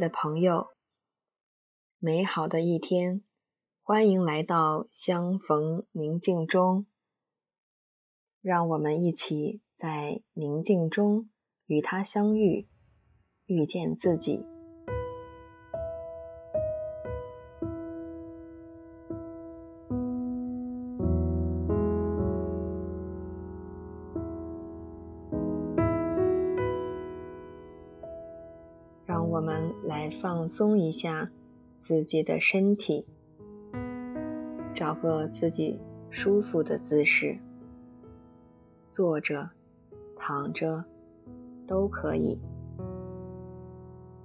的朋友，美好的一天，欢迎来到相逢宁静中。让我们一起在宁静中与他相遇，遇见自己。来放松一下自己的身体，找个自己舒服的姿势，坐着、躺着都可以。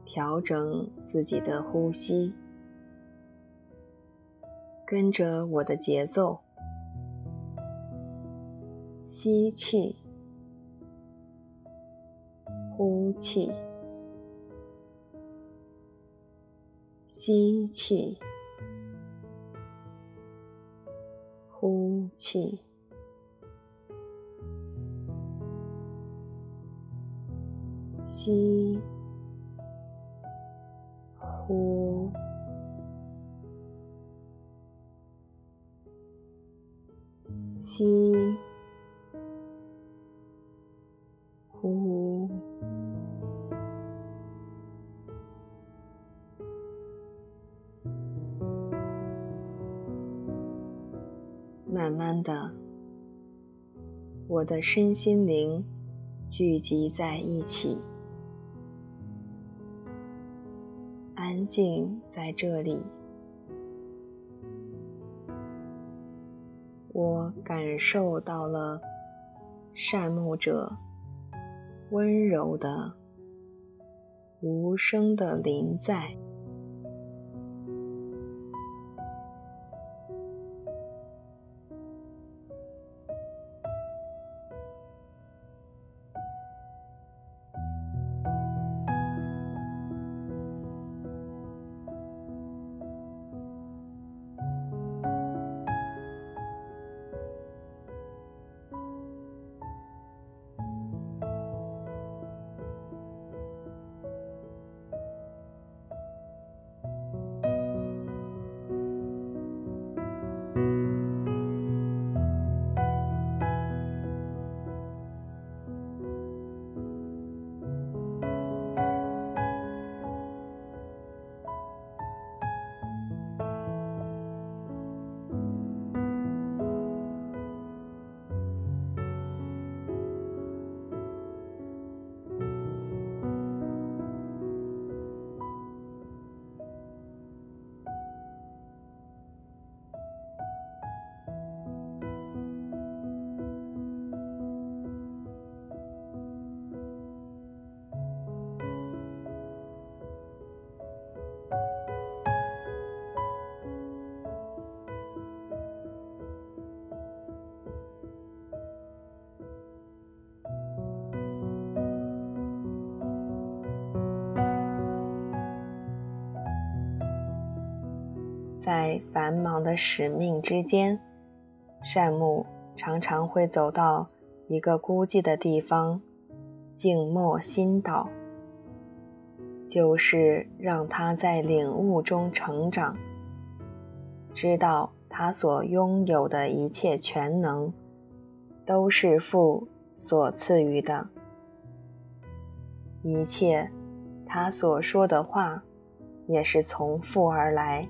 调整自己的呼吸，跟着我的节奏，吸气，呼气。吸气，呼气，吸，呼，吸。呼。慢慢的，我的身心灵聚集在一起，安静在这里。我感受到了善牧者温柔的、无声的临在。在繁忙的使命之间，善牧常常会走到一个孤寂的地方，静默心祷，就是让他在领悟中成长，知道他所拥有的一切全能，都是父所赐予的，一切他所说的话，也是从父而来。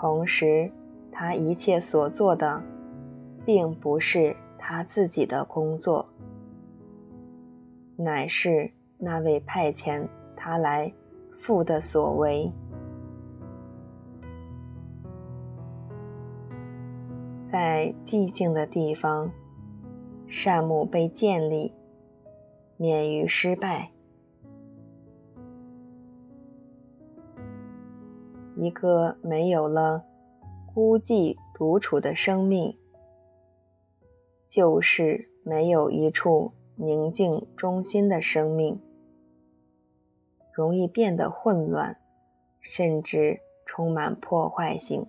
同时，他一切所做的，并不是他自己的工作，乃是那位派遣他来父的所为。在寂静的地方，善牧被建立，免于失败。一个没有了孤寂独处的生命，就是没有一处宁静中心的生命，容易变得混乱，甚至充满破坏性。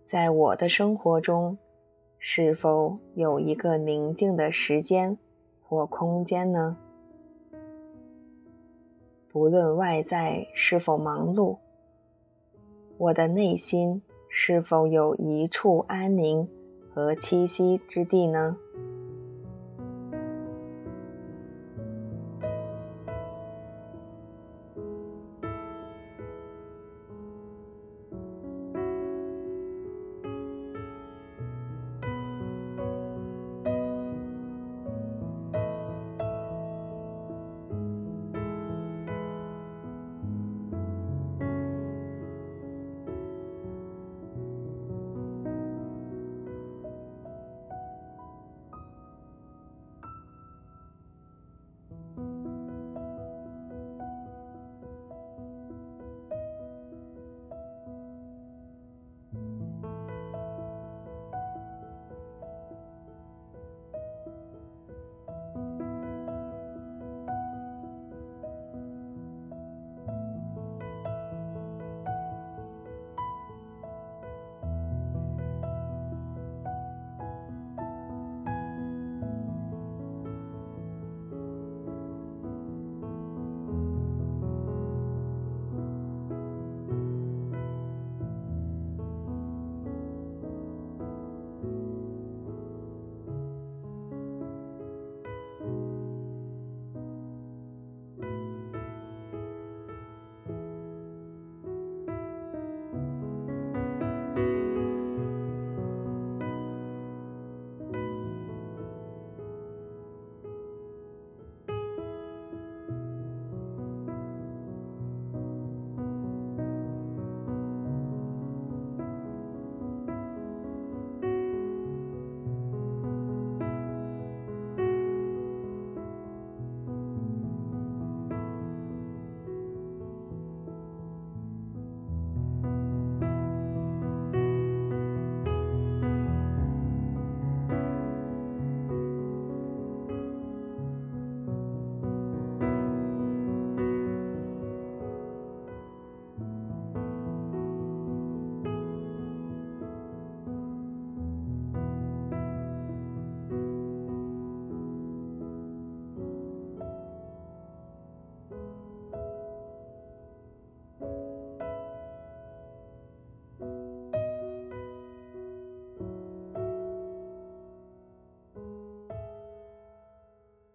在我的生活中，是否有一个宁静的时间或空间呢？不论外在是否忙碌，我的内心是否有一处安宁和栖息之地呢？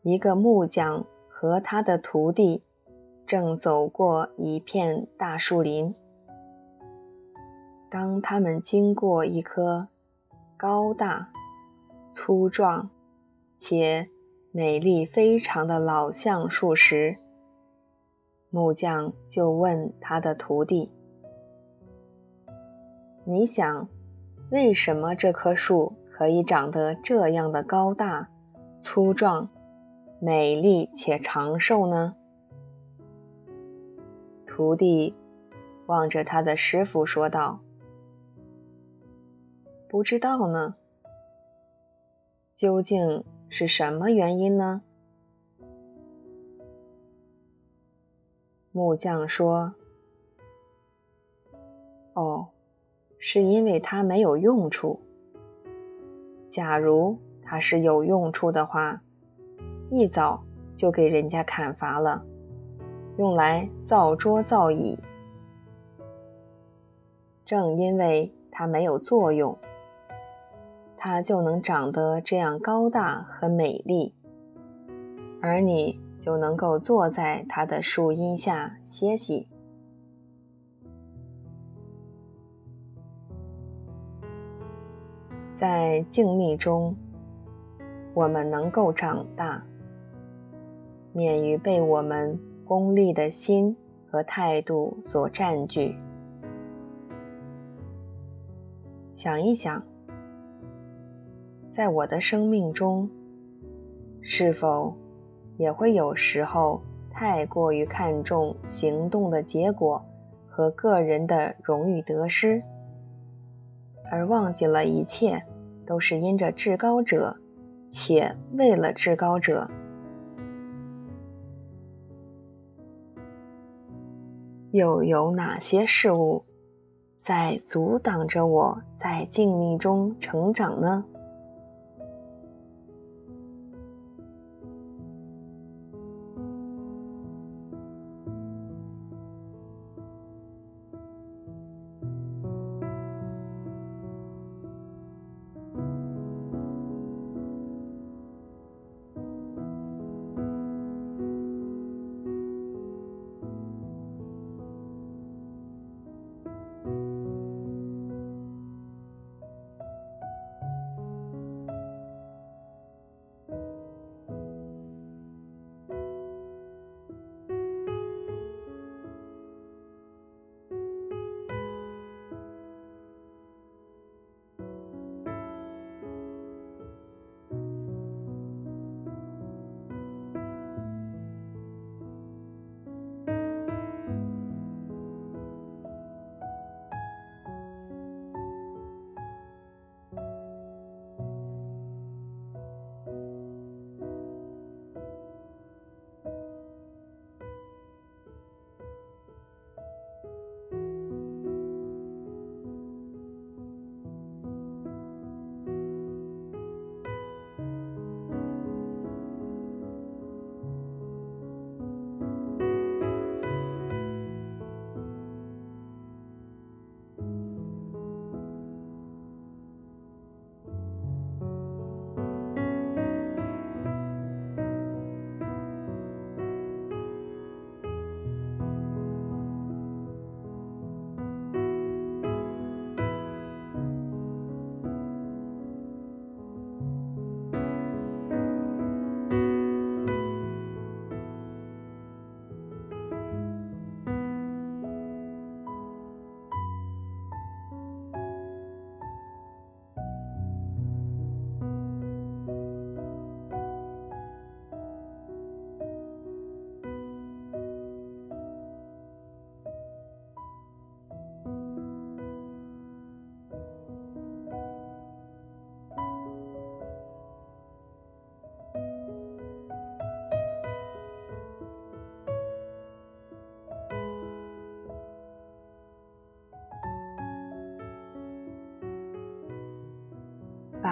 一个木匠和他的徒弟正走过一片大树林。当他们经过一棵高大、粗壮且美丽非常的老橡树时，木匠就问他的徒弟：“你想，为什么这棵树可以长得这样的高大、粗壮？”美丽且长寿呢？徒弟望着他的师傅说道：“不知道呢。究竟是什么原因呢？”木匠说：“哦，是因为它没有用处。假如它是有用处的话。”一早就给人家砍伐了，用来造桌造椅。正因为它没有作用，它就能长得这样高大和美丽，而你就能够坐在它的树荫下歇息。在静谧中，我们能够长大。免于被我们功利的心和态度所占据。想一想，在我的生命中，是否也会有时候太过于看重行动的结果和个人的荣誉得失，而忘记了一切都是因着至高者，且为了至高者。又有哪些事物在阻挡着我在静谧中成长呢？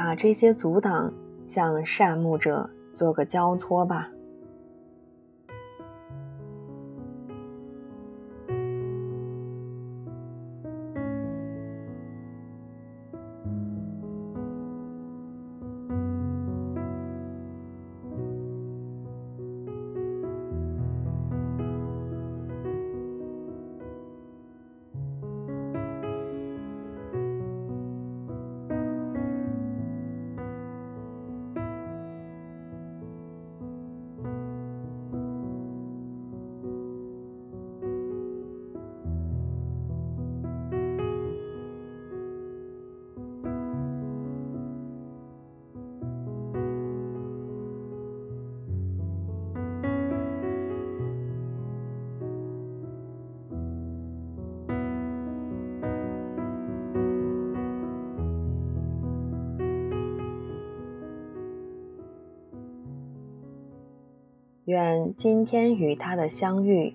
把这些阻挡向善牧者做个交托吧。愿今天与他的相遇，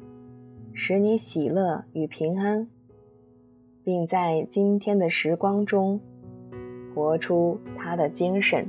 使你喜乐与平安，并在今天的时光中活出他的精神。